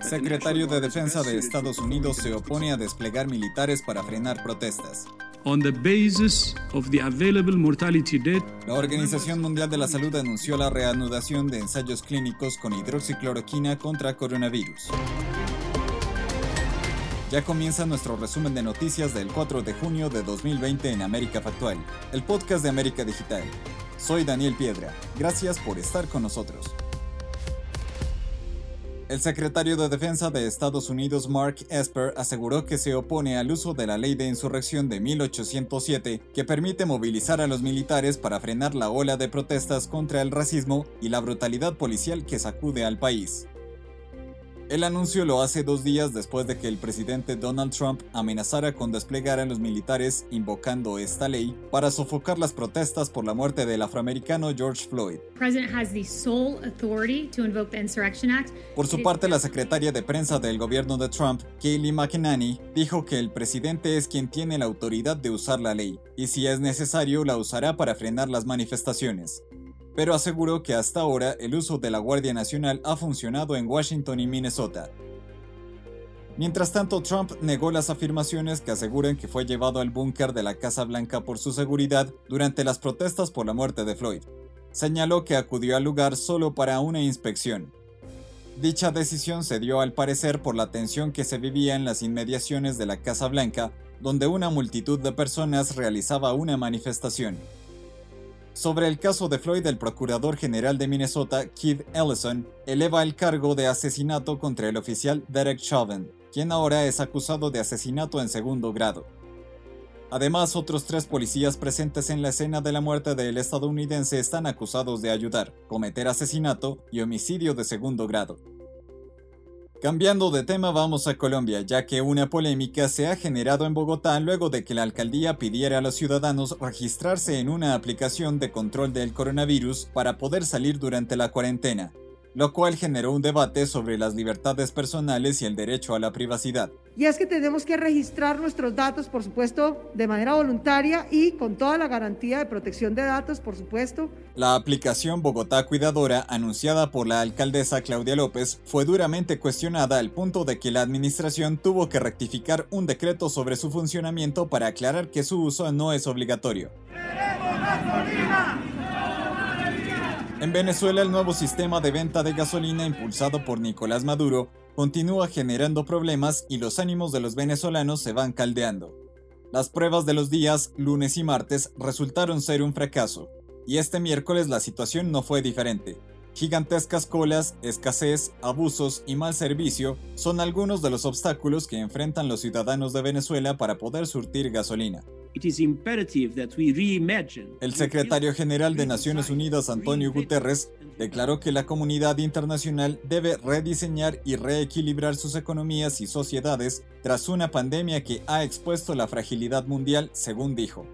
Secretario de Defensa de Estados Unidos se opone a desplegar militares para frenar protestas. on the basis of the available mortality rate La Organización Mundial de la Salud anunció la reanudación de ensayos clínicos con hidroxicloroquina contra coronavirus. Ya comienza nuestro resumen de noticias del 4 de junio de 2020 en América Factual, el podcast de América Digital. Soy Daniel Piedra. Gracias por estar con nosotros. El secretario de Defensa de Estados Unidos Mark Esper aseguró que se opone al uso de la ley de insurrección de 1807 que permite movilizar a los militares para frenar la ola de protestas contra el racismo y la brutalidad policial que sacude al país. El anuncio lo hace dos días después de que el presidente Donald Trump amenazara con desplegar a los militares invocando esta ley para sofocar las protestas por la muerte del afroamericano George Floyd. Por su parte, la secretaria de prensa del gobierno de Trump, Kayleigh McEnany, dijo que el presidente es quien tiene la autoridad de usar la ley, y si es necesario la usará para frenar las manifestaciones pero aseguró que hasta ahora el uso de la Guardia Nacional ha funcionado en Washington y Minnesota. Mientras tanto, Trump negó las afirmaciones que aseguran que fue llevado al búnker de la Casa Blanca por su seguridad durante las protestas por la muerte de Floyd. Señaló que acudió al lugar solo para una inspección. Dicha decisión se dio al parecer por la tensión que se vivía en las inmediaciones de la Casa Blanca, donde una multitud de personas realizaba una manifestación. Sobre el caso de Floyd, el procurador general de Minnesota, Keith Ellison, eleva el cargo de asesinato contra el oficial Derek Chauvin, quien ahora es acusado de asesinato en segundo grado. Además, otros tres policías presentes en la escena de la muerte del estadounidense están acusados de ayudar, cometer asesinato y homicidio de segundo grado. Cambiando de tema vamos a Colombia, ya que una polémica se ha generado en Bogotá luego de que la alcaldía pidiera a los ciudadanos registrarse en una aplicación de control del coronavirus para poder salir durante la cuarentena lo cual generó un debate sobre las libertades personales y el derecho a la privacidad. Y es que tenemos que registrar nuestros datos, por supuesto, de manera voluntaria y con toda la garantía de protección de datos, por supuesto. La aplicación Bogotá Cuidadora, anunciada por la alcaldesa Claudia López, fue duramente cuestionada al punto de que la administración tuvo que rectificar un decreto sobre su funcionamiento para aclarar que su uso no es obligatorio. En Venezuela, el nuevo sistema de venta de gasolina impulsado por Nicolás Maduro continúa generando problemas y los ánimos de los venezolanos se van caldeando. Las pruebas de los días lunes y martes resultaron ser un fracaso, y este miércoles la situación no fue diferente. Gigantescas colas, escasez, abusos y mal servicio son algunos de los obstáculos que enfrentan los ciudadanos de Venezuela para poder surtir gasolina. El secretario general de Naciones Unidas, Antonio Guterres, declaró que la comunidad internacional debe rediseñar y reequilibrar sus economías y sociedades tras una pandemia que ha expuesto la fragilidad mundial, según dijo.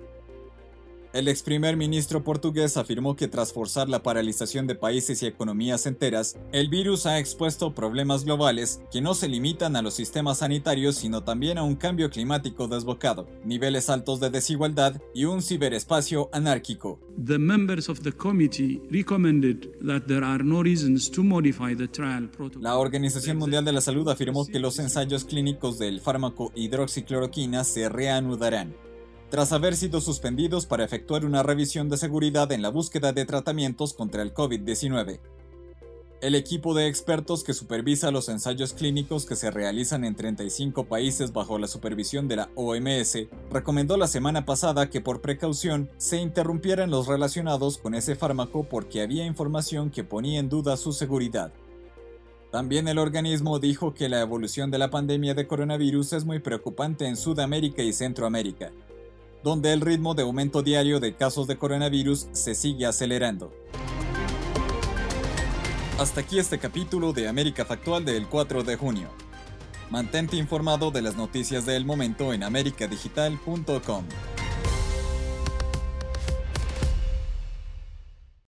El ex primer ministro portugués afirmó que tras forzar la paralización de países y economías enteras, el virus ha expuesto problemas globales que no se limitan a los sistemas sanitarios sino también a un cambio climático desbocado, niveles altos de desigualdad y un ciberespacio anárquico. La Organización Mundial de la Salud afirmó que los ensayos clínicos del fármaco hidroxicloroquina se reanudarán tras haber sido suspendidos para efectuar una revisión de seguridad en la búsqueda de tratamientos contra el COVID-19. El equipo de expertos que supervisa los ensayos clínicos que se realizan en 35 países bajo la supervisión de la OMS recomendó la semana pasada que por precaución se interrumpieran los relacionados con ese fármaco porque había información que ponía en duda su seguridad. También el organismo dijo que la evolución de la pandemia de coronavirus es muy preocupante en Sudamérica y Centroamérica, donde el ritmo de aumento diario de casos de coronavirus se sigue acelerando. Hasta aquí este capítulo de América Factual del 4 de junio. Mantente informado de las noticias del momento en americadigital.com.